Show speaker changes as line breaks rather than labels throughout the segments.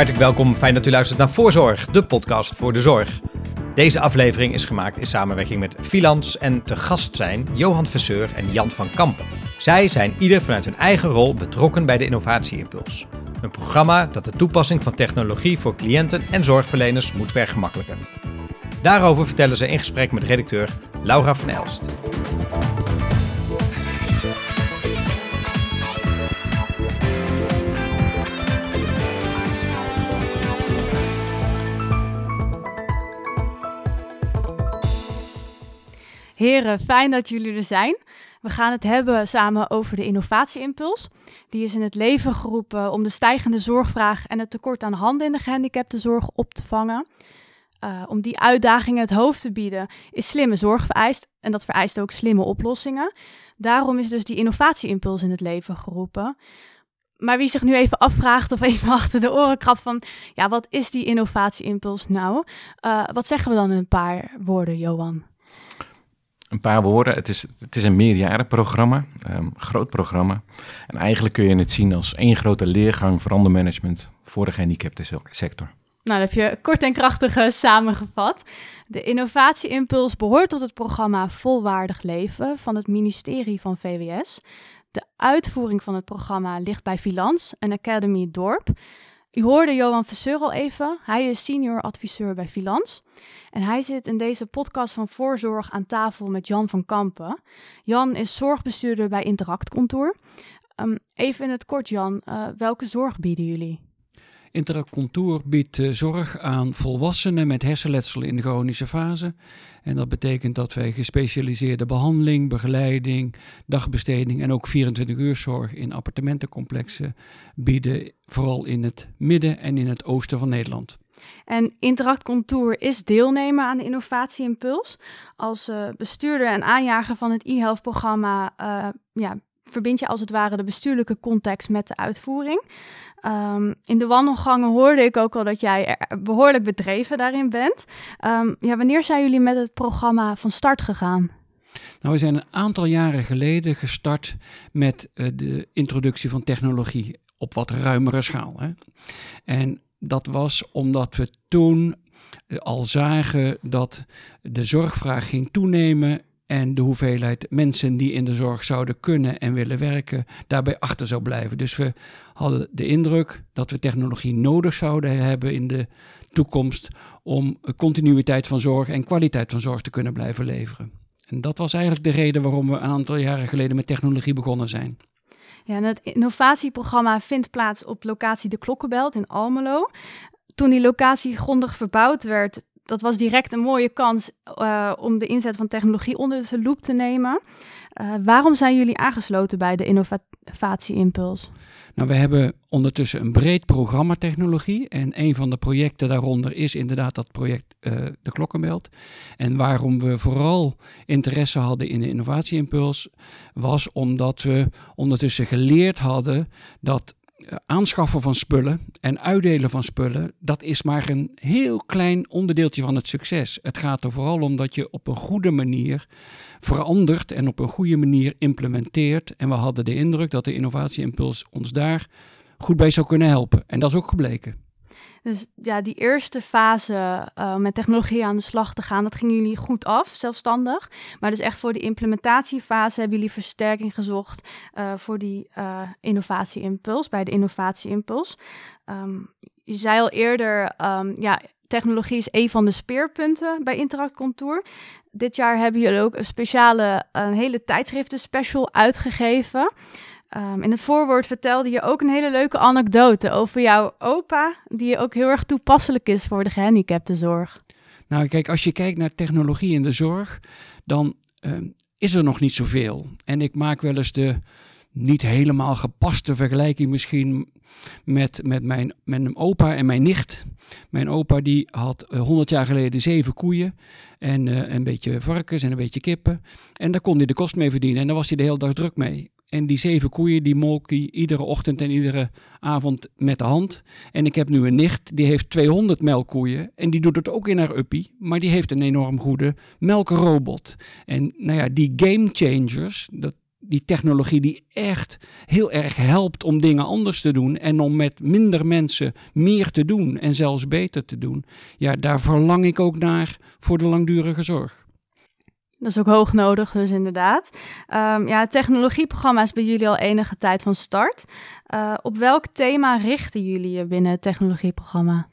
Hartelijk welkom, fijn dat u luistert naar Voorzorg, de podcast voor de zorg. Deze aflevering is gemaakt in samenwerking met Filans en te gast zijn Johan Verseur en Jan van Kampen. Zij zijn ieder vanuit hun eigen rol betrokken bij de Innovatieimpuls. Een programma dat de toepassing van technologie voor cliënten en zorgverleners moet vergemakkelijken. Daarover vertellen ze in gesprek met redacteur Laura van Elst.
Heren, fijn dat jullie er zijn. We gaan het hebben samen over de innovatieimpuls. Die is in het leven geroepen om de stijgende zorgvraag en het tekort aan handen in de gehandicaptenzorg op te vangen. Uh, om die uitdagingen het hoofd te bieden, is slimme zorg vereist. En dat vereist ook slimme oplossingen. Daarom is dus die innovatieimpuls in het leven geroepen. Maar wie zich nu even afvraagt of even achter de oren krabt van... ja, wat is die innovatieimpuls nou? Uh, wat zeggen we dan in een paar woorden, Johan?
Een paar woorden. Het is, het is een meerjarenprogramma, um, groot programma. En eigenlijk kun je het zien als één grote leergang verandermanagement voor de gehandicapte sector.
Nou, dat heb je kort en krachtig uh, samengevat. De innovatieimpuls behoort tot het programma Volwaardig Leven van het ministerie van VWS. De uitvoering van het programma ligt bij Filans, een academy Dorp. U hoorde Johan Verseur al even. Hij is senior adviseur bij Filans. En hij zit in deze podcast van Voorzorg aan tafel met Jan van Kampen. Jan is zorgbestuurder bij Interact Contour. Um, even in het kort, Jan, uh, welke zorg bieden jullie?
Intercontour biedt uh, zorg aan volwassenen met hersenletsel in de chronische fase. En dat betekent dat wij gespecialiseerde behandeling, begeleiding, dagbesteding en ook 24 uur zorg in appartementencomplexen bieden, vooral in het midden en in het oosten van Nederland.
En Interact Contour is deelnemer aan de Innovatie Impuls. Als uh, bestuurder en aanjager van het e-health programma uh, ja, verbind je als het ware de bestuurlijke context met de uitvoering. Um, in de wandelgangen hoorde ik ook al dat jij behoorlijk bedreven daarin bent. Um, ja, wanneer zijn jullie met het programma van start gegaan?
Nou, we zijn een aantal jaren geleden gestart met uh, de introductie van technologie op wat ruimere schaal. Hè? En dat was omdat we toen uh, al zagen dat de zorgvraag ging toenemen en de hoeveelheid mensen die in de zorg zouden kunnen en willen werken, daarbij achter zou blijven. Dus we hadden de indruk dat we technologie nodig zouden hebben in de toekomst om continuïteit van zorg en kwaliteit van zorg te kunnen blijven leveren. En dat was eigenlijk de reden waarom we een aantal jaren geleden met technologie begonnen zijn.
Ja, het innovatieprogramma vindt plaats op locatie De Klokkenbelt in Almelo. Toen die locatie grondig verbouwd werd, dat was direct een mooie kans uh, om de inzet van technologie onder de loep te nemen. Uh, waarom zijn jullie aangesloten bij de Innovatie Impuls?
Nou, we hebben ondertussen een breed programma technologie. En een van de projecten daaronder is inderdaad dat project uh, De Klokkenbelt. En waarom we vooral interesse hadden in de Innovatieimpuls, was omdat we ondertussen geleerd hadden dat eh, aanschaffen van spullen en uitdelen van spullen, dat is maar een heel klein onderdeeltje van het succes. Het gaat er vooral om dat je op een goede manier verandert en op een goede manier implementeert. En we hadden de indruk dat de innovatieimpuls ons daar goed bij zou kunnen helpen. En dat is ook gebleken.
Dus ja, die eerste fase uh, met technologie aan de slag te gaan, dat gingen jullie goed af, zelfstandig. Maar dus echt voor de implementatiefase hebben jullie versterking gezocht uh, voor die uh, innovatieimpuls, bij de innovatieimpuls. Um, je zei al eerder, um, ja, technologie is een van de speerpunten bij Interact Contour. Dit jaar hebben jullie ook een speciale, een hele tijdschriften special uitgegeven. Um, in het voorwoord vertelde je ook een hele leuke anekdote over jouw opa, die ook heel erg toepasselijk is voor de gehandicaptenzorg.
Nou, kijk, als je kijkt naar technologie in de zorg, dan uh, is er nog niet zoveel. En ik maak wel eens de niet helemaal gepaste vergelijking misschien met, met, mijn, met mijn opa en mijn nicht. Mijn opa die had uh, 100 jaar geleden zeven koeien en uh, een beetje varkens en een beetje kippen. En daar kon hij de kost mee verdienen en daar was hij de hele dag druk mee. En die zeven koeien, die molk hij iedere ochtend en iedere avond met de hand. En ik heb nu een nicht, die heeft 200 melkkoeien. En die doet het ook in haar uppie. Maar die heeft een enorm goede melkrobot. En nou ja, die game changers, dat, die technologie die echt heel erg helpt om dingen anders te doen en om met minder mensen meer te doen en zelfs beter te doen. Ja, daar verlang ik ook naar voor de langdurige zorg.
Dat is ook hoog nodig, dus inderdaad. Um, ja, het technologieprogramma is bij jullie al enige tijd van start. Uh, op welk thema richten jullie je binnen het technologieprogramma?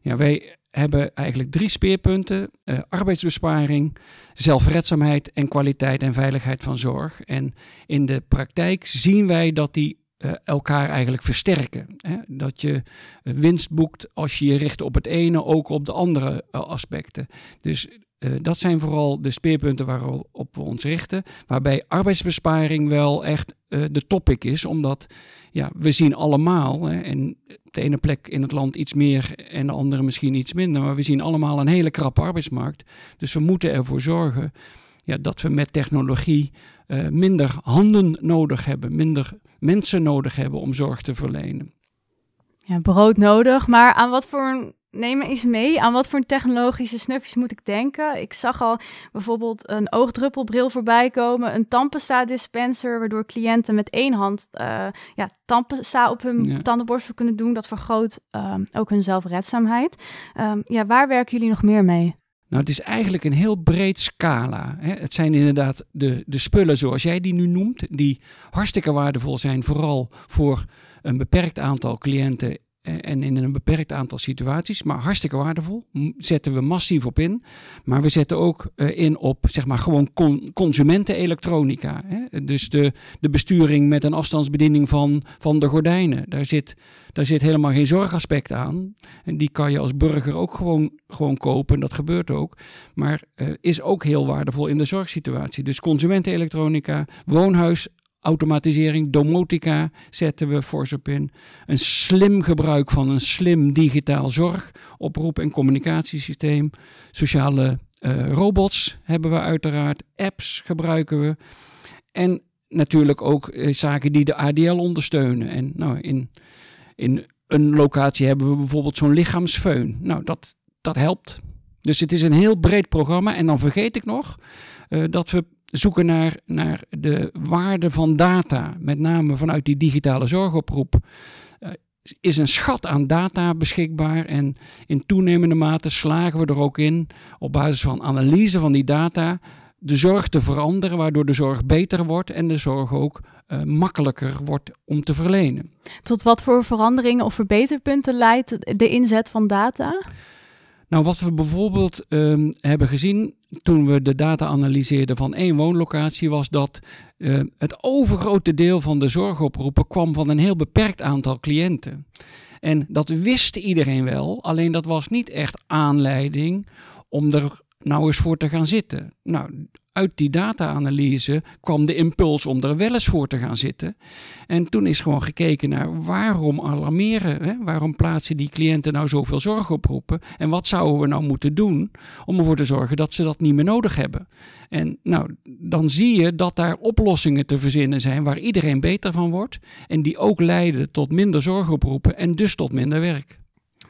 Ja, wij hebben eigenlijk drie speerpunten: uh, arbeidsbesparing, zelfredzaamheid en kwaliteit en veiligheid van zorg. En in de praktijk zien wij dat die uh, elkaar eigenlijk versterken. Hè? Dat je winst boekt als je je richt op het ene, ook op de andere aspecten. Dus uh, dat zijn vooral de speerpunten waarop we ons richten. Waarbij arbeidsbesparing wel echt uh, de topic is, omdat ja, we zien allemaal, hè, en de ene plek in het land iets meer en de andere misschien iets minder, maar we zien allemaal een hele krappe arbeidsmarkt. Dus we moeten ervoor zorgen ja, dat we met technologie uh, minder handen nodig hebben, minder mensen nodig hebben om zorg te verlenen.
Ja, brood nodig, maar aan wat voor neem me eens mee. Aan wat voor technologische snufjes moet ik denken? Ik zag al bijvoorbeeld een oogdruppelbril voorbij komen, een tandpasta dispenser, waardoor cliënten met één hand uh, ja, tandpasta op hun ja. tandenborstel kunnen doen. Dat vergroot um, ook hun zelfredzaamheid. Um, ja, waar werken jullie nog meer mee?
Nou, het is eigenlijk een heel breed scala. Hè. Het zijn inderdaad de, de spullen zoals jij die nu noemt, die hartstikke waardevol zijn, vooral voor een beperkt aantal cliënten en in een beperkt aantal situaties, maar hartstikke waardevol. Zetten we massief op in. Maar we zetten ook uh, in op zeg maar gewoon con consumentenelektronica. Dus de, de besturing met een afstandsbediening van, van de gordijnen. Daar zit, daar zit helemaal geen zorgaspect aan. En die kan je als burger ook gewoon, gewoon kopen. Dat gebeurt ook. Maar uh, is ook heel waardevol in de zorgsituatie. Dus consumentenelektronica, woonhuis automatisering, domotica zetten we fors op in. Een slim gebruik van een slim digitaal zorg, oproep- en communicatiesysteem. Sociale uh, robots hebben we uiteraard. Apps gebruiken we. En natuurlijk ook uh, zaken die de ADL ondersteunen. En nou, in, in een locatie hebben we bijvoorbeeld zo'n lichaamsfeun. Nou, dat, dat helpt. Dus het is een heel breed programma. En dan vergeet ik nog uh, dat we zoeken naar, naar de waarde van data, met name vanuit die digitale zorgoproep. Uh, is een schat aan data beschikbaar en in toenemende mate slagen we er ook in op basis van analyse van die data de zorg te veranderen, waardoor de zorg beter wordt en de zorg ook uh, makkelijker wordt om te verlenen.
Tot wat voor veranderingen of verbeterpunten leidt de inzet van data?
Nou, wat we bijvoorbeeld um, hebben gezien toen we de data analyseerden van één woonlocatie, was dat uh, het overgrote deel van de zorgoproepen kwam van een heel beperkt aantal cliënten. En dat wist iedereen wel, alleen dat was niet echt aanleiding om er nou eens voor te gaan zitten. Nou, uit die data-analyse kwam de impuls om er wel eens voor te gaan zitten. En toen is gewoon gekeken naar waarom alarmeren, hè? waarom plaatsen die cliënten nou zoveel zorgoproepen en wat zouden we nou moeten doen om ervoor te zorgen dat ze dat niet meer nodig hebben. En nou, dan zie je dat daar oplossingen te verzinnen zijn waar iedereen beter van wordt en die ook leiden tot minder zorgoproepen en dus tot minder werk.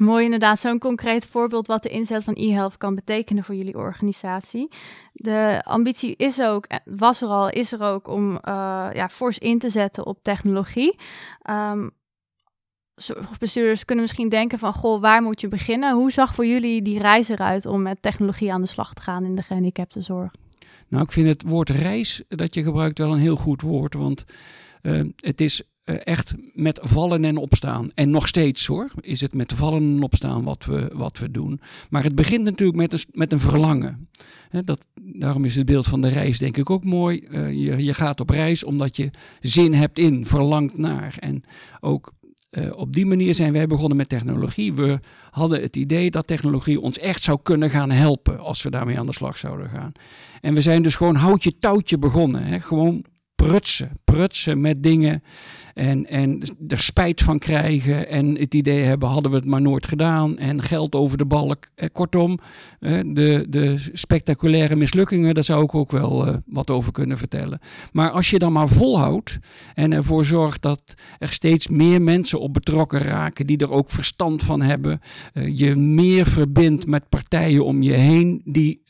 Mooi inderdaad, zo'n concreet voorbeeld wat de inzet van e-health kan betekenen voor jullie organisatie. De ambitie is ook, was er al, is er ook om uh, ja, fors in te zetten op technologie. Um, zorgbestuurders kunnen misschien denken van, goh, waar moet je beginnen? Hoe zag voor jullie die reis eruit om met technologie aan de slag te gaan in de gehandicaptenzorg?
Nou, ik vind het woord reis dat je gebruikt wel een heel goed woord, want uh, het is echt met vallen en opstaan. En nog steeds hoor, is het met vallen en opstaan wat we, wat we doen. Maar het begint natuurlijk met een, met een verlangen. Dat, daarom is het beeld van de reis denk ik ook mooi. Uh, je, je gaat op reis omdat je zin hebt in, verlangt naar. En ook uh, op die manier zijn wij begonnen met technologie. We hadden het idee dat technologie ons echt zou kunnen gaan helpen als we daarmee aan de slag zouden gaan. En we zijn dus gewoon houtje touwtje begonnen. Gewoon prutsen, prutsen met dingen en, en er spijt van krijgen en het idee hebben, hadden we het maar nooit gedaan en geld over de balk. Eh, kortom, eh, de, de spectaculaire mislukkingen, daar zou ik ook wel eh, wat over kunnen vertellen. Maar als je dan maar volhoudt en ervoor zorgt dat er steeds meer mensen op betrokken raken, die er ook verstand van hebben, je meer verbindt met partijen om je heen die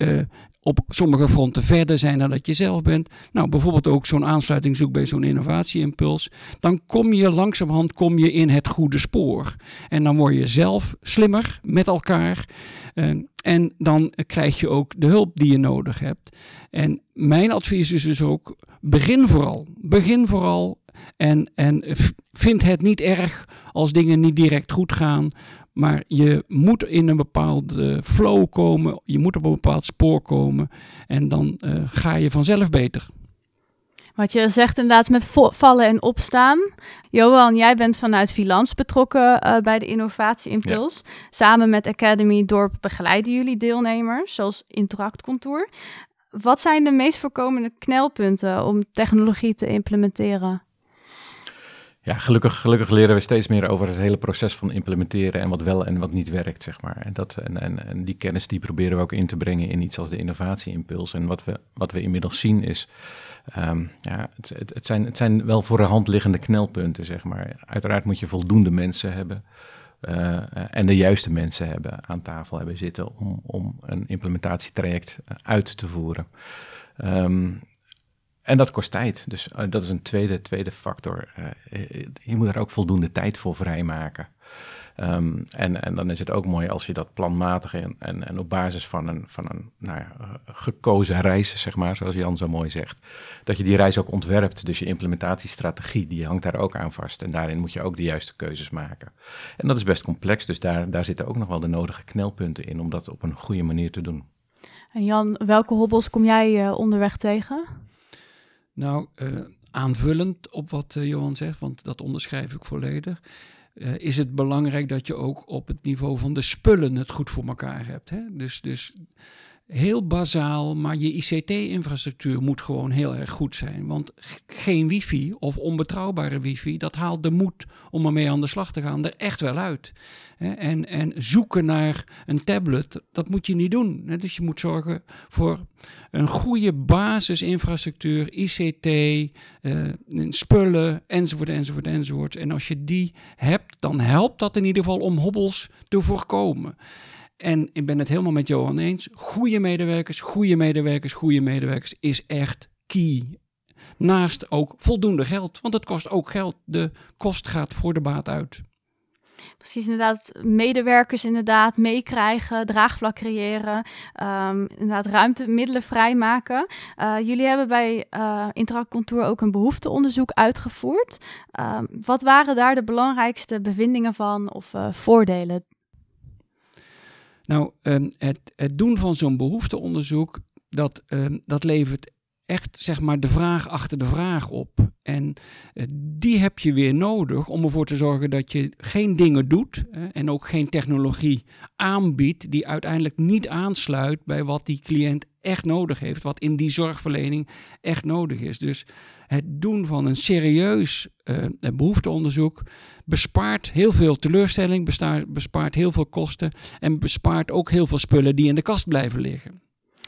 op sommige fronten verder zijn dan dat je zelf bent. Nou, bijvoorbeeld ook zo'n aansluiting zoekt bij zo'n innovatieimpuls. Dan kom je langzamerhand kom je in het goede spoor. En dan word je zelf slimmer met elkaar. Uh, en dan krijg je ook de hulp die je nodig hebt. En mijn advies is dus ook: begin vooral. Begin vooral. En, en vind het niet erg als dingen niet direct goed gaan. Maar je moet in een bepaalde flow komen. Je moet op een bepaald spoor komen. En dan uh, ga je vanzelf beter.
Wat je zegt inderdaad met vallen en opstaan. Johan, jij bent vanuit Vilans betrokken uh, bij de Innovatie Impuls. Ja. Samen met Academy Dorp begeleiden jullie deelnemers, zoals Interact Contour. Wat zijn de meest voorkomende knelpunten om technologie te implementeren?
Ja, gelukkig, gelukkig leren we steeds meer over het hele proces van implementeren en wat wel en wat niet werkt, zeg maar. En, dat, en, en, die kennis die proberen we ook in te brengen in iets als de innovatieimpuls. En wat we, wat we inmiddels zien is, um, ja, het, het, zijn, het zijn wel voor de hand liggende knelpunten, zeg maar. Uiteraard moet je voldoende mensen hebben uh, en de juiste mensen hebben aan tafel hebben zitten om, om een implementatietraject uit te voeren. Um, en dat kost tijd. Dus uh, dat is een tweede, tweede factor. Uh, je moet er ook voldoende tijd voor vrijmaken. Um, en, en dan is het ook mooi als je dat planmatig en, en, en op basis van een, van een nou ja, gekozen reis, zeg maar, zoals Jan zo mooi zegt, dat je die reis ook ontwerpt. Dus je implementatiestrategie, die hangt daar ook aan vast. En daarin moet je ook de juiste keuzes maken. En dat is best complex, dus daar, daar zitten ook nog wel de nodige knelpunten in om dat op een goede manier te doen.
En Jan, welke hobbels kom jij onderweg tegen?
Nou, uh, aanvullend op wat uh, Johan zegt, want dat onderschrijf ik volledig. Uh, is het belangrijk dat je ook op het niveau van de spullen het goed voor elkaar hebt. Hè? Dus, dus heel bazaal, maar je ICT-infrastructuur moet gewoon heel erg goed zijn. Want geen wifi of onbetrouwbare wifi, dat haalt de moed om ermee aan de slag te gaan er echt wel uit. En, en zoeken naar een tablet, dat moet je niet doen. Dus je moet zorgen voor een goede basisinfrastructuur, ICT, uh, spullen, enzovoort, enzovoort, enzovoort. En als je die hebt, dan helpt dat in ieder geval om hobbels te voorkomen. En ik ben het helemaal met Johan eens. Goede medewerkers, goede medewerkers, goede medewerkers is echt key. Naast ook voldoende geld, want het kost ook geld. De kost gaat voor de baat uit.
Precies, inderdaad, medewerkers inderdaad meekrijgen, draagvlak creëren, um, inderdaad ruimte, middelen vrijmaken. Uh, jullie hebben bij uh, Interact Contour ook een behoefteonderzoek uitgevoerd. Um, wat waren daar de belangrijkste bevindingen van of uh, voordelen?
Nou, um, het, het, doen van zo'n behoefteonderzoek, dat, um, dat levert echt zeg maar de vraag achter de vraag op. En uh, die heb je weer nodig om ervoor te zorgen dat je geen dingen doet en ook geen technologie aanbiedt die uiteindelijk niet aansluit bij wat die cliënt echt nodig heeft, wat in die zorgverlening echt nodig is. Dus het doen van een serieus uh, behoefteonderzoek bespaart heel veel teleurstelling, bespaart heel veel kosten en bespaart ook heel veel spullen die in de kast blijven liggen.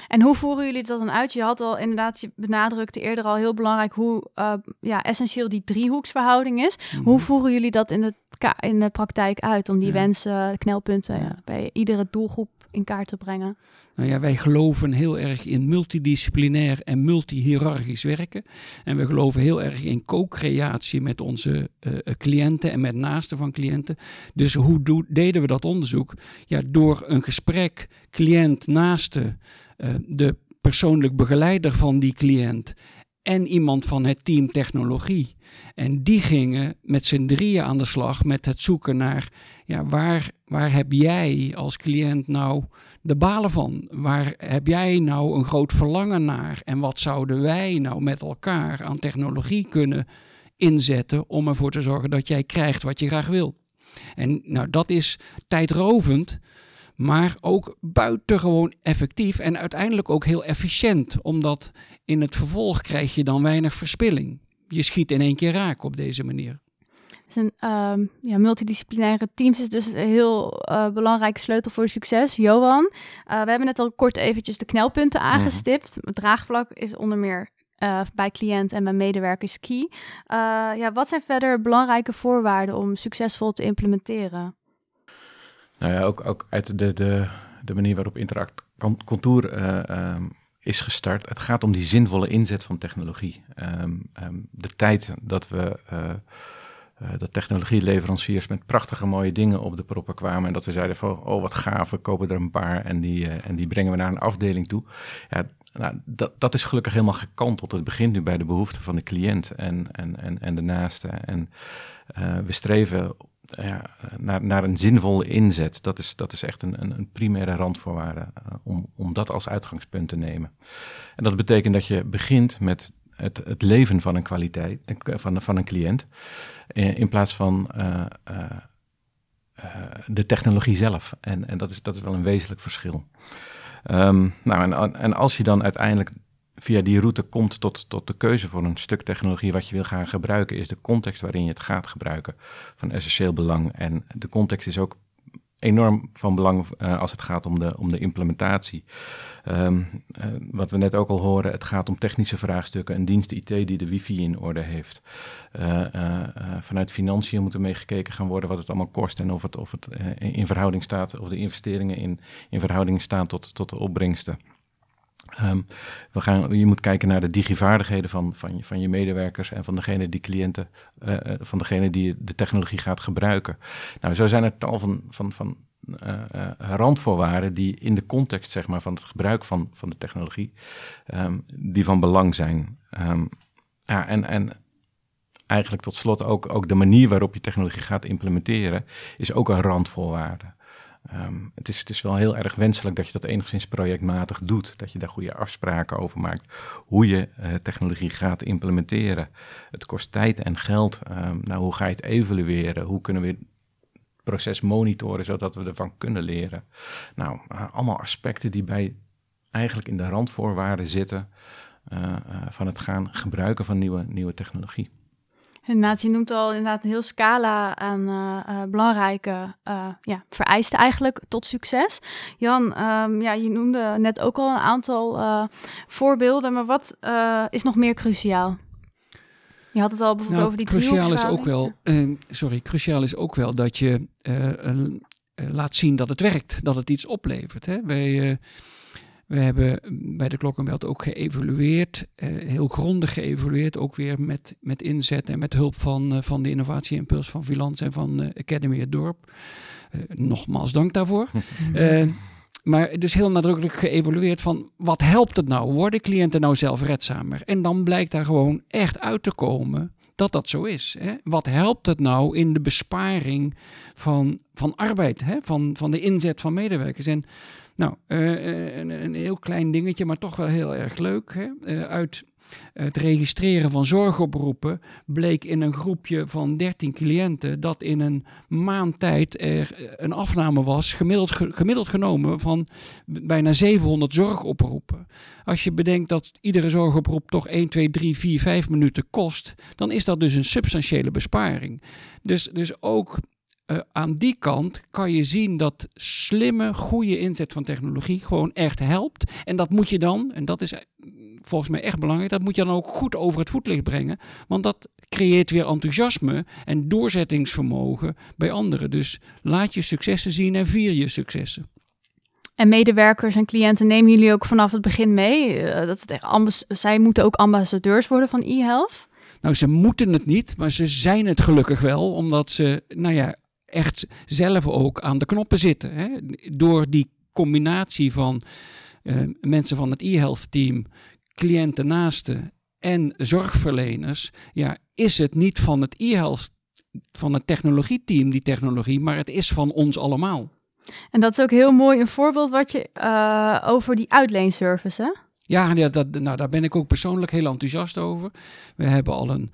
En hoe voeren jullie dat dan uit? Je had al inderdaad, je benadrukte eerder al heel belangrijk hoe uh, ja, essentieel die driehoeksverhouding is. Mm -hmm. Hoe voeren jullie dat in de, in de praktijk uit om die ja. wensen, knelpunten ja. bij iedere doelgroep in kaart te brengen?
Nou ja, wij geloven heel erg in multidisciplinair en multihierarchisch werken. En we geloven heel erg in co-creatie met onze uh, cliënten en met naasten van cliënten. Dus hoe deden we dat onderzoek? Ja, door een gesprek cliënt-naaste, uh, de persoonlijk begeleider van die cliënt en iemand van het team technologie. En die gingen met z'n drieën aan de slag met het zoeken naar ja, waar, waar heb jij als cliënt nou de balen van? Waar heb jij nou een groot verlangen naar? En wat zouden wij nou met elkaar aan technologie kunnen inzetten om ervoor te zorgen dat jij krijgt wat je graag wil? En nou, dat is tijdrovend, maar ook buitengewoon effectief en uiteindelijk ook heel efficiënt, omdat in het vervolg krijg je dan weinig verspilling. Je schiet in één keer raak op deze manier.
Dus een um, ja, multidisciplinaire teams is dus een heel uh, belangrijke sleutel voor succes. Johan, uh, we hebben net al kort eventjes de knelpunten aangestipt. Het draagvlak is onder meer uh, bij cliënt en bij medewerkers key. ja, wat zijn verder belangrijke voorwaarden om succesvol te implementeren?
Nou ja, ook, ook uit de, de, de manier waarop Interact Contour is gestart. Het gaat om die zinvolle inzet van technologie. Ehm, ehm, de tijd dat we uh, dat technologieleveranciers met prachtige mooie dingen op de proppen kwamen en dat we zeiden van oh wat gaaf, we kopen er een paar en die, en die brengen we naar een afdeling toe. Ja, nou, dat, dat is gelukkig helemaal gekanteld. Het begint nu bij de behoeften van de cliënt en, en, en, en de naaste. En we streven ja, naar, naar een zinvolle inzet. Dat is, dat is echt een, een, een primaire randvoorwaarde uh, om, om dat als uitgangspunt te nemen. En dat betekent dat je begint met het, het leven van een kwaliteit, van, van een cliënt, in, plaats van de technologie zelf. En, en dat, is, dat is wel een wezenlijk verschil. Um, nou, en, en als je dan uiteindelijk via die route komt tot, tot de keuze voor een stuk technologie wat je wil gaan gebruiken, is de context waarin je het gaat gebruiken van essentieel belang. En de context is ook enorm van belang uh, als het gaat om de, om de implementatie. Um, uh, wat we net ook al horen, het gaat om technische vraagstukken. Een dienst IT die de wifi in orde heeft. Uh, vanuit financiën moet er mee gekeken gaan worden wat het allemaal kost en of het, of het in verhouding staat, of de investeringen in, in verhouding staan tot, tot de opbrengsten. Um, we gaan, je moet kijken naar de digivaardigheden van, van, van je medewerkers en van degene die cliënten, uh, van degene die de technologie gaat gebruiken. Nou, zo zijn er tal van, van, van uh, randvoorwaarden die in de context zeg maar, van het gebruik van, van de technologie, um, die van belang zijn. Um, ja, en, en eigenlijk tot slot ook, ook de manier waarop je technologie gaat implementeren, is ook een randvoorwaarde. Um, het, is, het is wel heel erg wenselijk dat je dat enigszins projectmatig doet. Dat je daar goede afspraken over maakt. Hoe je uh, technologie gaat implementeren. Het kost tijd en geld. Um, nou, hoe ga je het evalueren? Hoe kunnen we het proces monitoren zodat we ervan kunnen leren? Nou, uh, allemaal aspecten die bij eigenlijk in de randvoorwaarden zitten uh, van het gaan gebruiken van nieuwe, nieuwe technologie.
Inderdaad, je noemt al inderdaad een heel scala aan uh, uh, belangrijke uh, ja, vereisten eigenlijk tot succes. Jan, um, ja, je noemde net ook al een aantal voorbeelden, maar wat is nog meer cruciaal? Je had het al bijvoorbeeld
nou,
over die
cruciaal is ook wel, sorry, cruciaal is ook wel dat je laat zien dat het werkt, dat het iets oplevert. Hè? Wij we hebben bij de Klokkenbelt ook geëvalueerd, uh, heel grondig geëvalueerd, ook weer met, met inzet en met hulp van, uh, van de innovatieimpuls van Vilans en van uh, Academy het Dorp. nogmaals dank daarvoor. maar dus heel nadrukkelijk geëvalueerd van wat helpt het nou? Worden cliënten nou zelf redzamer? En dan blijkt daar gewoon echt uit te komen dat dat zo is. Hè? Wat helpt het nou in de besparing van, van arbeid, hè? Van, van de inzet van medewerkers? En nou, uh, een, een, heel klein dingetje, maar toch wel heel erg leuk. Hè? Uh, uit het registreren van zorgoproepen bleek in een groepje van 13 cliënten dat in een maand tijd er een afname was, gemiddeld, gemiddeld genomen van bijna 700 zorgoproepen. Als je bedenkt dat iedere zorgoproep toch 1, 2, 3, 4, 5 minuten kost, dan is dat dus een substantiële besparing. Dus, dus ook uh, aan die kant kan je zien dat slimme, goede inzet van technologie gewoon echt helpt. En dat moet je dan, en dat is eh, volgens mij echt belangrijk, dat moet je dan ook goed over het voetlicht brengen. Want dat creëert weer enthousiasme en doorzettingsvermogen bij anderen. Dus laat je successen zien en vier je successen.
En medewerkers en cliënten nemen jullie ook vanaf het begin mee? Uh, dat het zij moeten ook ambassadeurs worden van e-health?
Nou, ze moeten het niet, maar ze zijn het gelukkig wel, omdat ze, nou ja, echt zelf ook aan de knoppen zitten. Hè? Door die combinatie van uh, mensen van het e-health team, cliënten naasten en zorgverleners, ja, is het niet van het e-health, van het technologieteam die technologie, maar het is van ons allemaal.
En dat is ook heel mooi een voorbeeld wat je uh, over die uitleenservice, hè?
Ja, ja dat, nou, daar ben ik ook persoonlijk heel enthousiast over. We hebben al een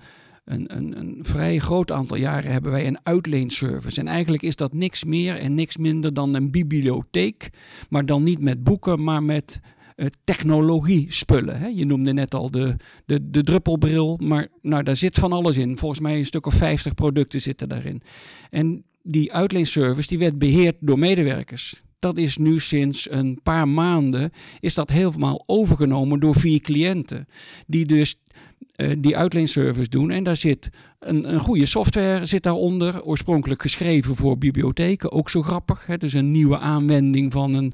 een, een, een vrij groot aantal jaren hebben wij een uitleenservice. En eigenlijk is dat niks meer en niks minder dan een bibliotheek. Maar dan niet met boeken, maar met uh, technologie spullen. Hè? Je noemde net al de, de, de druppelbril, maar nou, daar zit van alles in. Volgens mij een stuk of 50 producten zitten daarin. En die uitleenservice die werd beheerd door medewerkers. Dat is nu sinds een paar maanden is dat helemaal overgenomen door vier cliënten. Die dus uh, die uitleenservice doen. En daar zit een, een goede software zit daaronder, oorspronkelijk geschreven voor bibliotheken. Ook zo grappig. Hè? Dus een nieuwe aanwending van een,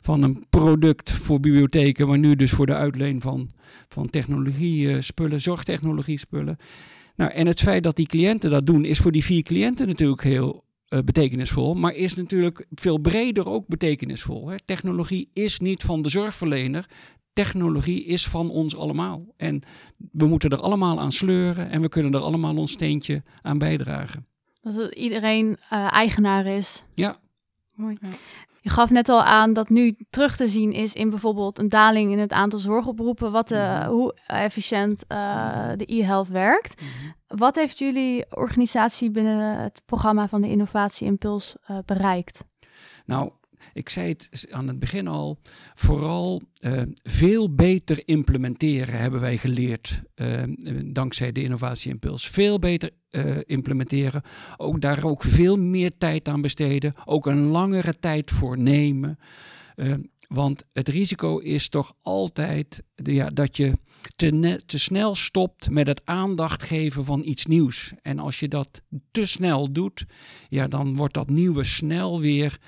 van een product voor bibliotheken, maar nu dus voor de uitleen van, van technologie spullen, zorgtechnologie spullen. Nou, en het feit dat die cliënten dat doen, is voor die vier cliënten natuurlijk heel uh, betekenisvol, maar is natuurlijk veel breder ook betekenisvol. Hè? Technologie is niet van de zorgverlener. Technologie is van ons allemaal. En we moeten er allemaal aan sleuren en we kunnen er allemaal ons steentje aan bijdragen.
Dat iedereen uh, eigenaar is.
Ja.
Mooi. Ja. Je gaf net al aan dat nu terug te zien is in bijvoorbeeld een daling in het aantal zorgoproepen, wat de, mhm. hoe efficiënt uh, de e-health werkt. Mhm. Wat heeft jullie organisatie binnen het programma van de Innovatie Impuls uh, bereikt?
Nou, ik zei het aan het begin al, vooral uh, veel beter implementeren hebben wij geleerd uh, dankzij de innovatieimpuls. Veel beter implementeren, ook daar ook veel meer tijd aan besteden, ook een langere tijd voor nemen. want het risico is toch altijd ja, dat je te, te snel stopt met het aandacht geven van iets nieuws. En als je dat te snel doet, ja, dan wordt dat nieuwe snel weer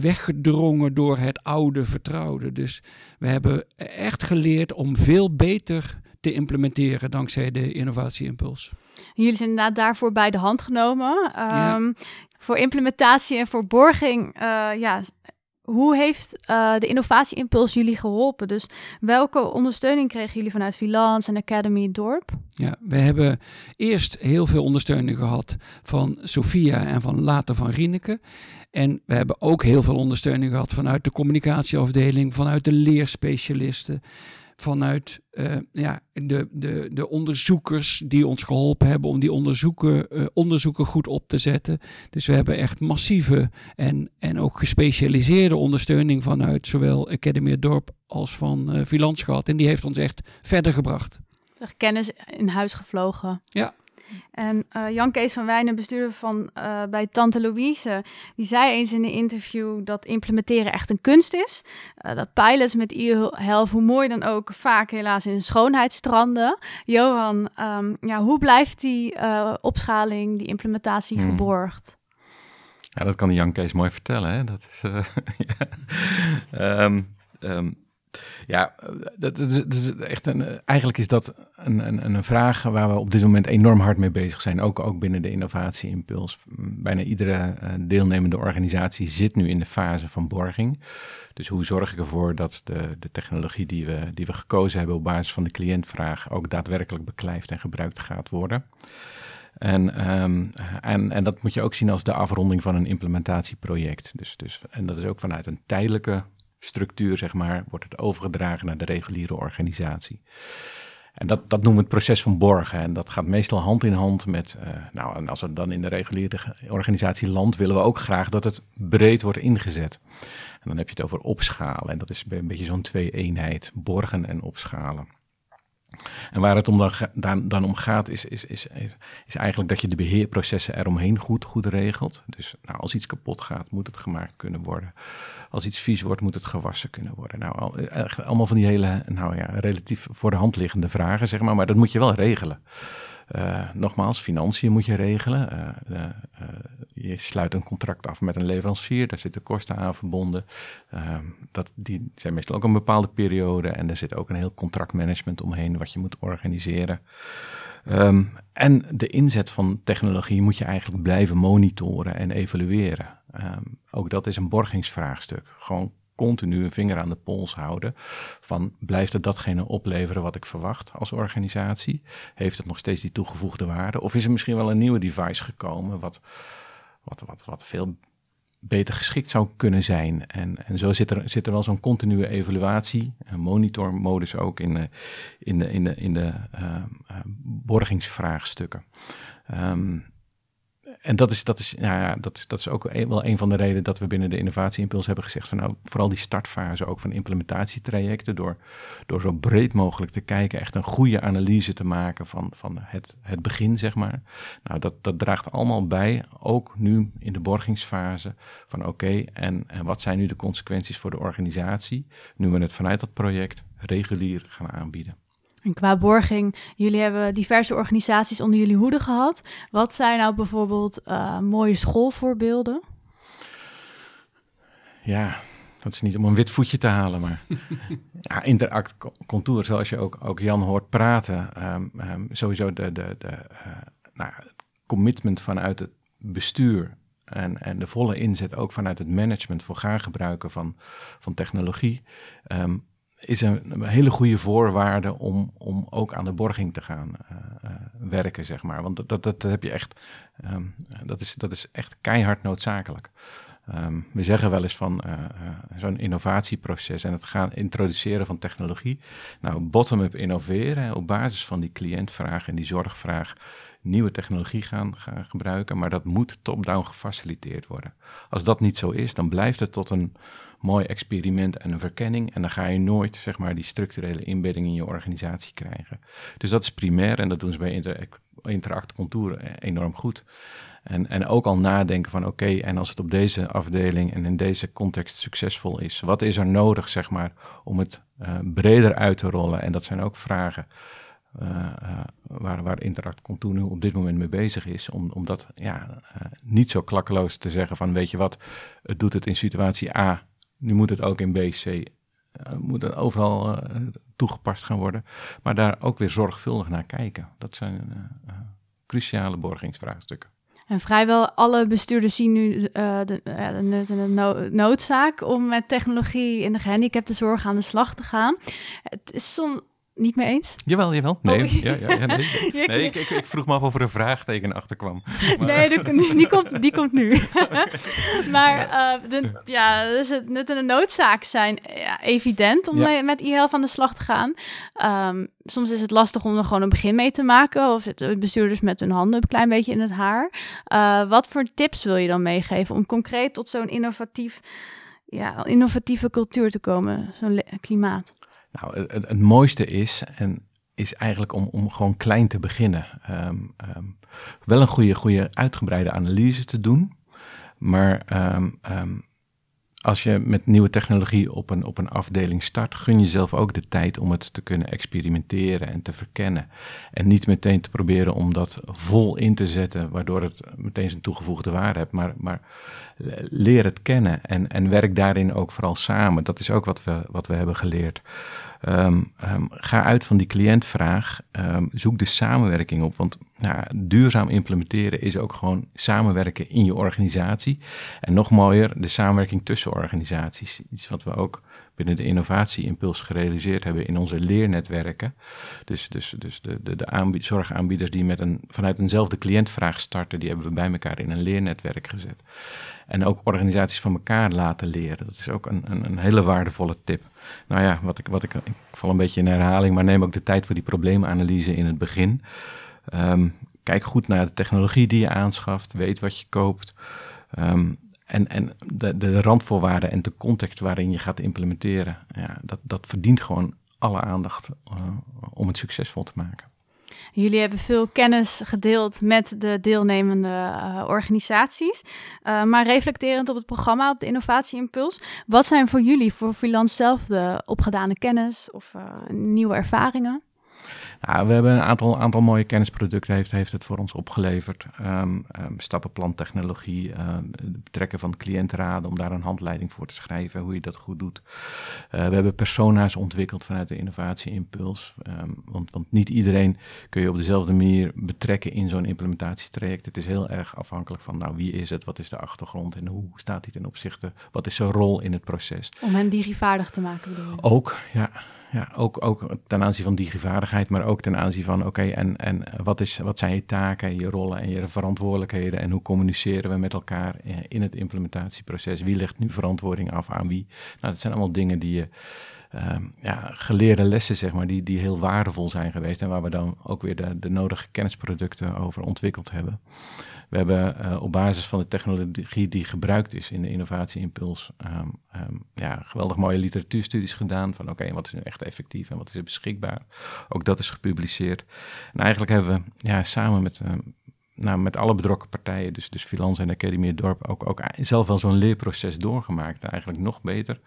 weggedrongen door het oude vertrouwde. Dus we hebben echt geleerd om veel beter te implementeren dankzij de innovatieimpuls.
Jullie zijn inderdaad daarvoor bij de hand genomen. Um, Voor implementatie en voor borging uh, ja, hoe heeft uh, de innovatieimpuls jullie geholpen? Dus welke ondersteuning kregen jullie vanuit Vilans en Academy Dorp?
Ja, we hebben eerst heel veel ondersteuning gehad van Sophia en van later van Rieneke. En we hebben ook heel veel ondersteuning gehad vanuit de communicatieafdeling, vanuit de leerspecialisten vanuit uh, ja, de, de, de onderzoekers die ons geholpen hebben om die onderzoeken, uh, onderzoeken goed op te zetten. Dus we hebben echt massieve en, en ook gespecialiseerde ondersteuning vanuit zowel Academy Dorp als van uh, Vilans gehad. En die heeft ons echt verder gebracht.
Kennis in huis gevlogen.
Ja,
en uh, Jan Kees van Wijnen, bestuurder van uh, bij Tante Louise, die zei eens in een interview dat implementeren echt een kunst is. Uh, dat pilots met e-health, hoe mooi dan ook, vaak helaas in schoonheidsstranden. Johan, um, ja, hoe blijft die opschaling, die implementatie hmm. geborgd?
Ja, dat kan Jan Kees mooi vertellen. Hè? Dat is, ja. um, um, ja, dat, is echt een, eigenlijk is dat een, een, een, vraag waar we op dit moment enorm hard mee bezig zijn. Ook, ook binnen de innovatieimpuls. Bijna iedere eh, deelnemende organisatie zit nu in de fase van borging. Dus hoe zorg ik ervoor dat de, de technologie die we, die we gekozen hebben op basis van de cliëntvraag ook daadwerkelijk beklijft en gebruikt gaat worden. En, um, en, en dat moet je ook zien als de afronding van een implementatieproject. Dus, dus, en dat is ook vanuit een tijdelijke structuur, zeg maar, wordt het overgedragen naar de reguliere organisatie. En dat, dat noemen we het proces van borgen. En dat gaat meestal hand in hand met, uh, nou, en als we dan in de reguliere organisatie land, willen we ook graag dat het breed wordt ingezet. En dan heb je het over opschalen. En dat is een beetje zo'n twee-eenheid, borgen en opschalen. En waar het om dan, dan, om gaat, is, is, is, is, eigenlijk dat je de beheerprocessen eromheen goed, goed regelt. Dus nou, als iets kapot gaat, moet het gemaakt kunnen worden. Als iets vies wordt, moet het gewassen kunnen worden. Nou, al, allemaal van die hele, nou ja, relatief voor de hand liggende vragen, zeg maar. Maar dat moet je wel regelen. Uh, nogmaals, financiën moet je regelen. Uh, uh, je sluit een contract af met een leverancier, daar zitten kosten aan verbonden. dat, die zijn meestal ook een bepaalde periode en er zit ook een heel contractmanagement omheen wat je moet organiseren. Um, en de inzet van technologie moet je eigenlijk blijven monitoren en evalueren. Um, ook dat is een borgingsvraagstuk. Gewoon continu een vinger aan de pols houden van blijft het datgene opleveren wat ik verwacht als organisatie? Heeft het nog steeds die toegevoegde waarde? Of is er misschien wel een nieuwe device gekomen wat, wat, wat, wat veel beter geschikt zou kunnen zijn? En, en zo zit er, zit er wel zo'n continue evaluatie, een monitormodus ook in de, in de, in de, in de uh, uh, borgingsvraagstukken. Um, en dat is, dat, is, nou ja, dat, is, dat is ook wel een van de redenen dat we binnen de innovatieimpuls hebben gezegd van nou, vooral die startfase ook van implementatietrajecten, door, door zo breed mogelijk te kijken, echt een goede analyse te maken van, van het, het begin, zeg maar. Nou, dat, dat draagt allemaal bij, ook nu in de borgingsfase, van oké, en, en wat zijn nu de consequenties voor de organisatie, nu we het vanuit dat project regulier gaan aanbieden.
En qua borging, jullie hebben diverse organisaties onder jullie hoede gehad. Wat zijn nou bijvoorbeeld uh, mooie schoolvoorbeelden?
Ja, dat is niet om een wit voetje te halen, maar ja, interact contour, zoals je ook, ook Jan hoort praten. Um, um, sowieso de, de, de uh, nou, commitment vanuit het bestuur en, en de volle inzet ook vanuit het management voor gaan gebruiken van, van technologie. Um, is een, hele goede voorwaarde om, om ook aan de borging te gaan uh, uh, werken, zeg maar. Want dat, dat, dat heb je echt, um, dat, is, dat is echt keihard noodzakelijk. Um, we zeggen wel eens van uh, zo'n innovatieproces en het gaan introduceren van technologie. Nou, bottom-up innoveren op basis van die cliëntvraag en die zorgvraag nieuwe technologie gaan, gaan gebruiken, maar dat moet top-down gefaciliteerd worden. Als dat niet zo is, dan blijft het tot een mooi experiment en een verkenning en dan ga je nooit zeg maar, die structurele inbedding in je organisatie krijgen. Dus dat is primair en dat doen ze bij Inter Interact Contour enorm goed. En, en ook al nadenken van oké, en als het op deze afdeling en in deze context succesvol is, wat is er nodig zeg maar om het uh, breder uit te rollen? En dat zijn ook vragen uh, uh, waar, waar Interact Contour nu op dit moment mee bezig is. Om, om dat ja, niet zo klakkeloos te zeggen van weet je wat, het doet het in situatie A, nu moet het ook in B, C moet het overal toegepast gaan worden. Maar daar ook weer zorgvuldig naar kijken. Dat zijn cruciale borgingsvraagstukken.
En vrijwel alle bestuurders zien nu de, de noodzaak om met technologie in de gehandicaptenzorg aan de slag te gaan. Het is soms niet mee eens?
Jawel, jawel. Nee, oh. ja, ja, ja, nee. nee ik, ik, ik, vroeg me af of er een vraagteken achter kwam.
Maar... Nee, die, die, komt, die komt nu. maar uh, de, ja, dus het nut en de noodzaak zijn evident om mee, met e-health aan de slag te gaan. Um, soms is het lastig om er gewoon een begin mee te maken. Of het bestuurders met hun handen een klein beetje in het haar. Uh, wat voor tips wil je dan meegeven om concreet tot zo'n innovatief, ja, innovatieve cultuur te komen? Zo'n klimaat.
Nou, het, mooiste is, en is eigenlijk om, om gewoon klein te beginnen. Um, um, wel een goede, goede uitgebreide analyse te doen. Maar um, als je met nieuwe technologie op een, op een afdeling start, gun jezelf ook de tijd om het te kunnen experimenteren en te verkennen. En niet meteen te proberen om dat vol in te zetten, waardoor het meteen zijn toegevoegde waarde hebt. Maar, maar leer het kennen en, en werk daarin ook vooral samen. Dat is ook wat we, wat we hebben geleerd. Um, um, ga uit van die cliëntvraag. Um, zoek de samenwerking op. Want nou, duurzaam implementeren is ook gewoon samenwerken in je organisatie. En nog mooier, de samenwerking tussen organisaties. Iets wat we ook binnen de innovatieimpuls gerealiseerd hebben in onze leernetwerken. Dus, dus, dus de, de, de zorgaanbieders die met een, vanuit eenzelfde cliëntvraag starten, die hebben we bij elkaar in een leernetwerk gezet. En ook organisaties van elkaar laten leren. Dat is ook een, een, een hele waardevolle tip. Nou ja, wat ik, wat ik, ik val een beetje in herhaling, maar neem ook de tijd voor die probleemanalyse in het begin. Um, kijk goed naar de technologie die je aanschaft, weet wat je koopt. Um, en, en de, de randvoorwaarden en de context waarin je gaat implementeren, ja, dat, dat verdient gewoon alle aandacht uh, om het succesvol te maken.
Jullie hebben veel kennis gedeeld met de deelnemende uh, organisaties. Uh, maar reflecterend op het programma, op de Innovatie Impuls. Wat zijn voor jullie, voor freelance zelf, de opgedane kennis of nieuwe ervaringen?
Nou, we hebben een aantal, aantal mooie kennisproducten heeft, heeft het voor ons opgeleverd. Um, um, stappenplantechnologie, uh, het betrekken van cliëntenraden om daar een handleiding voor te schrijven, hoe je dat goed doet. Uh, we hebben persona's ontwikkeld vanuit de innovatie impuls. Um, want, want niet iedereen kun je op dezelfde manier betrekken in zo'n implementatietraject. Het is heel erg afhankelijk van nou, wie is het, wat is de achtergrond en hoe staat hij ten opzichte, wat is zijn rol in het proces.
Om hen digivaardig te maken bedoel je?
Ook, ja ja, ook, ook ten aanzien van digivaardigheid, maar ook ten aanzien van oké, en, en wat, is, wat zijn je taken, je rollen en je verantwoordelijkheden en hoe communiceren we met elkaar in het implementatieproces? Wie legt nu verantwoording af aan wie? Nou, dat zijn allemaal dingen die je, uh, ja, geleerde lessen, zeg maar, die, die heel waardevol zijn geweest en waar we dan ook weer de, de nodige kennisproducten over ontwikkeld hebben. We hebben uh, op basis van de technologie die gebruikt is in de innovatieimpuls, um, um, ja, geweldig mooie literatuurstudies gedaan van oké, wat is nu echt effectief en wat is er beschikbaar. Ook dat is gepubliceerd. En eigenlijk hebben we ja, samen met, uh, nou, met alle betrokken partijen, dus, dus Filans en Academie Dorp, ook, ook zelf wel zo'n leerproces doorgemaakt. Eigenlijk nog beter.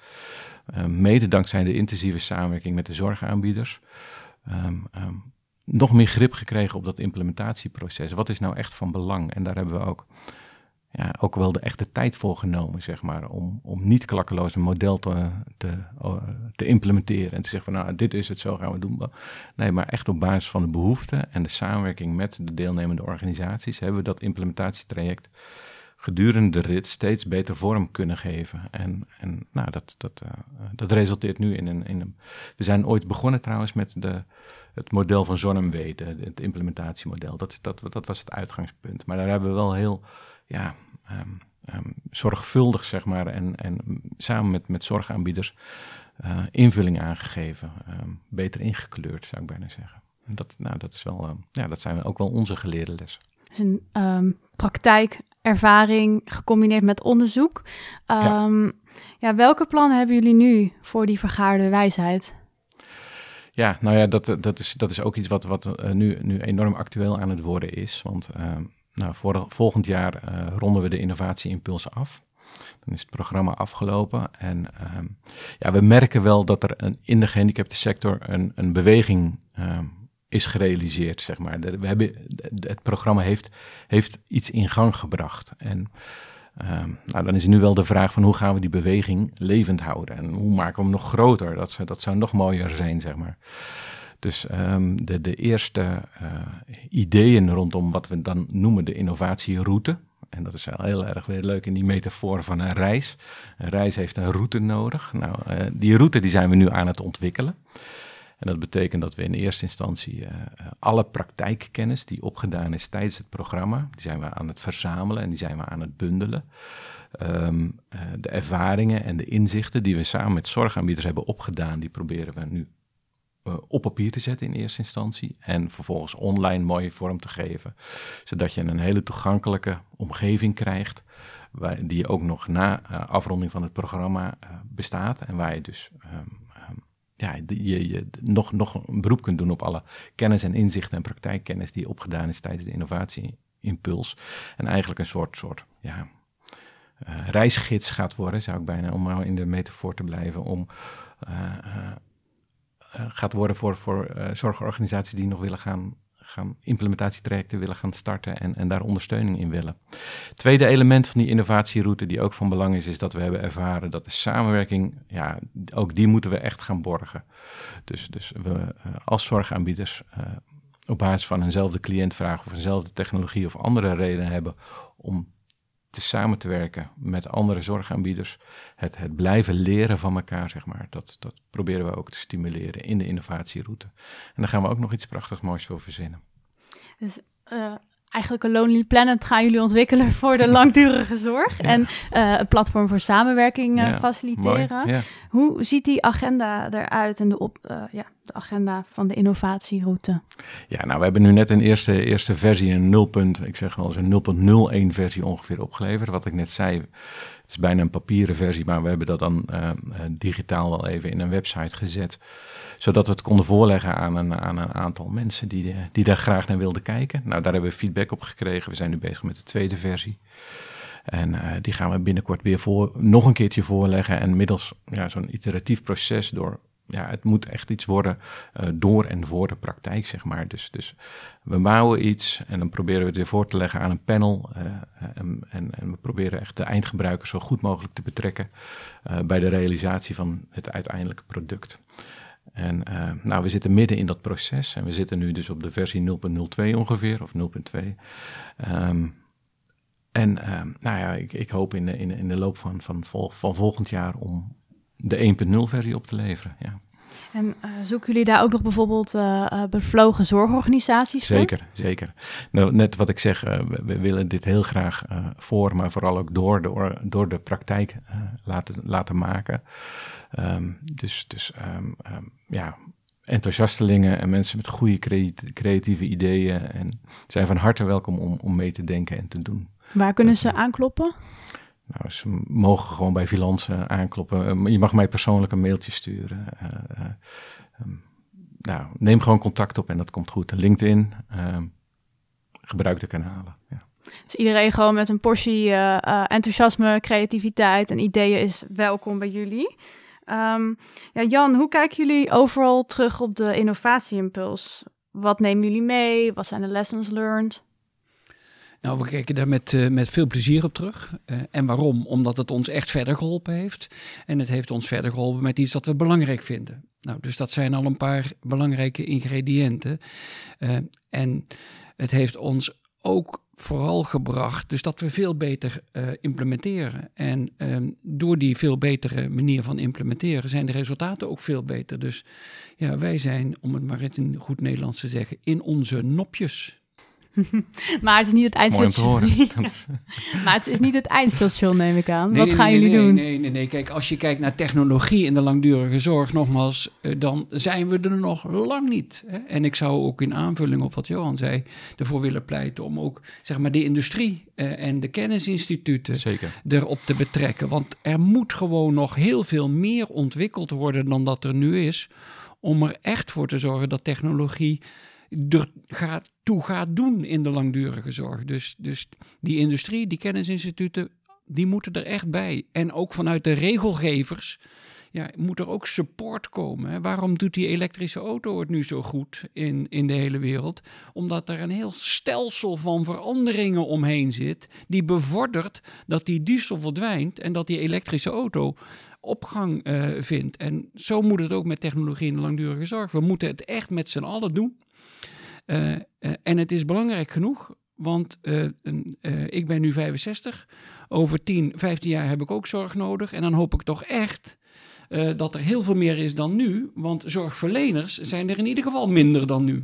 Mede dankzij de intensieve samenwerking met de zorgaanbieders. ehm, ehm, nog meer grip gekregen op dat implementatieproces. Wat is nou echt van belang? En daar hebben we ook, ja, ook wel de echte tijd voor genomen, zeg maar, om, om niet klakkeloos een model te, te, eh, te implementeren en te zeggen van nou, dit is het, zo gaan we doen. Nee, maar echt op basis van de behoeften en de samenwerking met de deelnemende organisaties hebben we dat implementatietraject gedurende de rit steeds beter vorm kunnen geven. En, en nou, dat, dat, uh, dat resulteert nu in een, in een... We zijn ooit begonnen trouwens met de, het model van ZonMW, het implementatiemodel. Dat, dat, dat was het uitgangspunt. Maar daar hebben we wel heel ja, um, um, zorgvuldig, zeg maar, en, en samen met, met zorgaanbieders uh, invulling aangegeven. Um, beter ingekleurd, zou ik bijna zeggen. En dat, nou, dat, is wel, ja, dat zijn ook wel onze geleerde lessen.
Een um, praktijkervaring gecombineerd met onderzoek. Um, ja. ja. welke plannen hebben jullie nu voor die vergaarde wijsheid?
Ja, nou ja, dat, dat, is, dat is ook iets wat, wat uh, nu, nu enorm actueel aan het worden is. Want uh, nou, voor, volgend jaar uh, ronden we de innovatieimpulsen af. Dan is het programma afgelopen. En ja, we merken wel dat er een, in de gehandicapte sector een, een beweging uh, is gerealiseerd, zeg maar. We hebben, het programma heeft, heeft iets in gang gebracht. En uh, nou, dan is nu wel de vraag van hoe gaan we die beweging levend houden? En hoe maken we hem nog groter? Dat, zou, dat zou nog mooier zijn, zeg maar. Dus um, de, de eerste uh, ideeën rondom wat we dan noemen de innovatieroute. En dat is wel heel erg weer leuk in die metafoor van een reis. Een reis heeft een route nodig. Nou, uh, die route die zijn we nu aan het ontwikkelen. En dat betekent dat we in eerste instantie uh, alle praktijkkennis die opgedaan is tijdens het programma, die zijn we aan het verzamelen en die zijn we aan het bundelen. Um, uh, de ervaringen en de inzichten die we samen met zorgaanbieders hebben opgedaan, die proberen we nu uh, op papier te zetten in eerste instantie. En vervolgens online mooie vorm te geven. Zodat je een hele toegankelijke omgeving krijgt. Waar, die ook nog na afronding van het programma bestaat. En waar je dus um, ja, je, je nog, nog een beroep kunt doen op alle kennis en inzichten en praktijkkennis die opgedaan is tijdens de innovatieimpuls. En eigenlijk een soort, soort ja, uh, reisgids gaat worden, zou ik bijna, om nou in de metafoor te blijven, om uh, uh, gaat worden voor, voor zorgorganisaties die nog willen gaan gaan implementatietrajecten willen gaan starten en, en daar ondersteuning in willen. Tweede element van die innovatieroute die ook van belang is, is dat we hebben ervaren dat de samenwerking, ja, ook die moeten we echt gaan borgen. Dus, dus we uh, als zorgaanbieders uh, op basis van eenzelfde cliëntvraag of eenzelfde technologie of andere redenen hebben om te samen te werken met andere zorgaanbieders, het, het blijven leren van elkaar, zeg maar, dat, dat proberen we ook te stimuleren in de innovatieroute. En daar gaan we ook nog iets prachtig moois voor verzinnen.
Dus uh, eigenlijk een Lonely Planet gaan jullie ontwikkelen voor de langdurige zorg. Ja. En uh, een platform voor samenwerking uh, ja, faciliteren. Ja. Hoe ziet die agenda eruit en de, op, uh, ja, de agenda van de innovatieroute?
Ja, nou, we hebben nu net een eerste, eerste versie, een 0. ik zeg wel eens een 0.01 versie ongeveer opgeleverd. Wat ik net zei, het is bijna een papieren versie, maar we hebben dat dan digitaal wel even in een website gezet zodat we het konden voorleggen aan een, aan een aantal mensen die, die daar graag naar wilden kijken. Nou, daar hebben we feedback op gekregen. We zijn nu bezig met de tweede versie. En uh, die gaan we binnenkort weer voor, nog een keertje voorleggen. En middels ja, zo'n iteratief proces door ja, het moet echt iets worden uh, door en voor de praktijk, zeg maar. Dus, dus we bouwen iets en dan proberen we het weer voor te leggen aan een panel. En, en, en, we proberen echt de eindgebruiker zo goed mogelijk te betrekken bij de realisatie van het uiteindelijke product. En uh, nou, we zitten midden in dat proces en we zitten nu dus op de versie 0.02 ongeveer, of 0.2. Um, en uh, nou ja, ik, ik hoop in de, in, in de loop van, van, vol, van volgend jaar om de 1.0 versie op te leveren. Ja.
En uh, zoeken jullie daar ook nog bijvoorbeeld uh, bevlogen zorgorganisaties
voor? Zeker, zeker. Nou, net wat ik zeg, uh, we, we, willen dit heel graag voor, maar vooral ook door de, door de praktijk laten, laten maken. Um, dus dus um, um, ja, enthousiastelingen en mensen met goede creatieve ideeën en zijn van harte welkom om, om mee te denken en te doen.
Waar kunnen Dat, ze aankloppen?
Nou, ze mogen gewoon bij Vilance aankloppen. Je mag mij persoonlijk een mailtje sturen. Uh, um, nou, neem gewoon contact op en dat komt goed. LinkedIn, uh, gebruik de kanalen. Ja.
Dus iedereen gewoon met een portie enthousiasme, creativiteit en ideeën is welkom bij jullie. Ehm, ja, Jan, hoe kijken jullie overal terug op de innovatieimpuls? Wat nemen jullie mee? Wat zijn de lessons learned?
Nou, we kijken daar met, uh, met veel plezier op terug. Uh, en waarom? Omdat het ons echt verder geholpen heeft. En het heeft ons verder geholpen met iets dat we belangrijk vinden. Nou, dus dat zijn al een paar belangrijke ingrediënten. Uh, en het heeft ons ook vooral gebracht, dus dat we veel beter implementeren. En ehm, door die veel betere manier van implementeren zijn de resultaten ook veel beter. Dus ja, wij zijn, om het maar in goed Nederlands te zeggen, in onze nopjes.
maar het is niet het eindstation. maar het is niet het eindstation, neem ik aan.
Nee,
Wat
nee,
gaan
nee,
jullie
nee,
doen?
Nee, nee, nee. Kijk, als je kijkt naar technologie in de langdurige zorg, nogmaals, eh, dan zijn we er nog lang niet. Hè? En ik zou ook in aanvulling op wat Johan zei, ervoor willen pleiten om ook zeg maar, de industrie uh, en de kennisinstituten
Zeker.
erop te betrekken. Want er moet gewoon nog heel veel meer ontwikkeld worden dan dat er nu is, om er echt voor te zorgen dat technologie er gaat, toe gaat doen in de langdurige zorg. Dus, dus die industrie, die kennisinstituten, die moeten er echt bij. En ook vanuit de regelgevers ja, moet er ook support komen. Waarom doet die elektrische auto het nu zo goed in, in de hele wereld? Omdat er een heel stelsel van veranderingen omheen zit, die bevordert dat die diesel verdwijnt en dat die elektrische auto opgang uh, vindt. En zo moet het ook met technologie in de langdurige zorg. We moeten het echt met z'n allen doen. Uh, uh, en het is belangrijk genoeg, want uh, ik ben nu 65. Over 10, 15 jaar heb ik ook zorg nodig. En dan hoop ik toch echt dat er heel veel meer is dan nu. Want zorgverleners zijn er in ieder geval minder dan nu.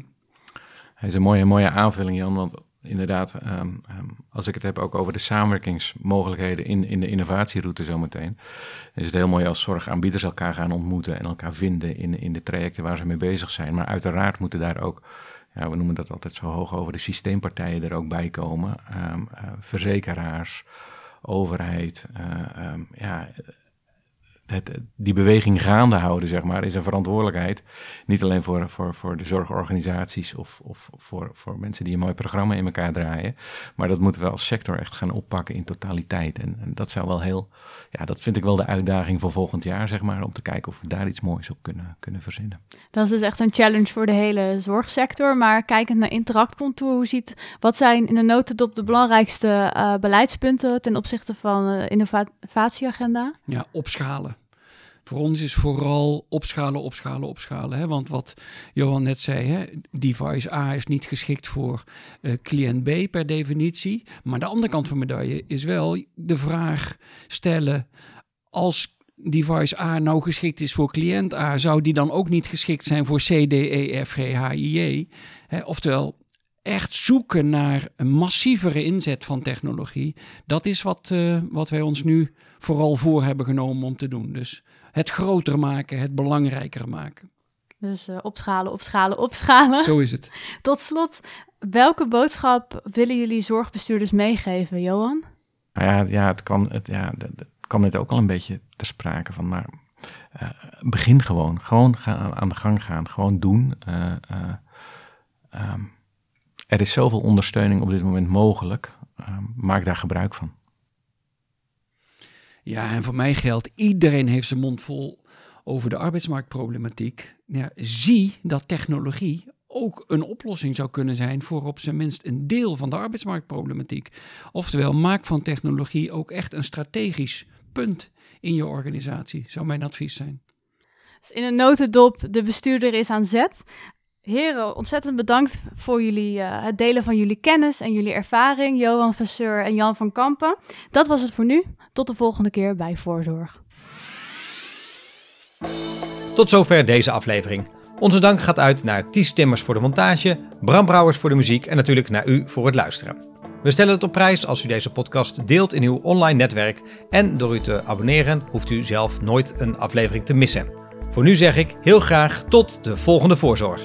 Het is een mooie, mooie aanvulling, Jan. Want inderdaad, um, um, als ik het heb ook over de samenwerkingsmogelijkheden in, in de innovatieroute zometeen, is het heel mooi als zorgaanbieders elkaar gaan ontmoeten en elkaar vinden in, in de trajecten waar ze mee bezig zijn. Maar uiteraard moeten daar ook ja, we noemen dat altijd zo hoog over de systeempartijen er ook bij komen. Um, uh, verzekeraars, overheid. Uh, um, ja, het, die beweging gaande houden, zeg maar, is een verantwoordelijkheid. Niet alleen voor, voor, voor de zorgorganisaties of, of voor, voor mensen die een mooi programma in elkaar draaien. Maar dat moeten we als sector echt gaan oppakken in totaliteit. En, en dat zou wel heel, ja, dat vind ik wel de uitdaging voor volgend jaar, zeg maar, om te kijken of we daar iets moois op kunnen, kunnen verzinnen.
Dat is dus echt een challenge voor de hele zorgsector. Maar kijkend naar Interactcontour, hoe ziet, wat zijn in de notendop de belangrijkste uh, beleidspunten ten opzichte van de uh, innovatieagenda?
Ja, opschalen. Voor ons is vooral opschalen, opschalen, opschalen. Hè? Want wat Johan net zei, hè? device A is niet geschikt voor uh, cliënt B per definitie. Maar de andere kant van de medaille is wel de vraag stellen: als device A nou geschikt is voor cliënt A, zou die dan ook niet geschikt zijn voor C, D, E, F, G, H, I, J? Oftewel, echt zoeken naar een massievere inzet van technologie. Dat is wat, uh, wat wij ons nu vooral voor hebben genomen om te doen. Dus het groter maken, het belangrijker maken.
Dus uh, opschalen, opschalen, opschalen.
Zo is het.
Tot slot, welke boodschap willen jullie zorgbestuurders meegeven, Johan?
Nou ja, ja, het, kwam, het, ja, het kwam net ook al een beetje ter sprake van, maar uh, begin gewoon. Gewoon gaan, aan de gang gaan, gewoon doen. Uh, um, er is zoveel ondersteuning op dit moment mogelijk. maak daar gebruik van.
Ja, en voor mij geldt, iedereen heeft zijn mond vol over de arbeidsmarktproblematiek. Zie dat technologie ook een oplossing zou kunnen zijn voor op zijn minst een deel van de arbeidsmarktproblematiek. Oftewel, maak van technologie ook echt een strategisch punt in je organisatie, zou mijn advies zijn.
Dus in een notendop, de bestuurder is aan zet. Heren, ontzettend bedankt voor jullie, uh, het delen van jullie kennis en jullie ervaring, Johan Vasseur en Jan van Kampen. Dat was het voor nu. Tot de volgende keer bij Voorzorg.
Tot zover deze aflevering. Onze dank gaat uit naar Ties Timmers voor de montage, Bram Brouwers voor de muziek en natuurlijk naar u voor het luisteren. We stellen het op prijs als u deze podcast deelt in uw online netwerk en door u te abonneren hoeft u zelf nooit een aflevering te missen. Voor nu zeg ik heel graag tot de volgende voorzorg.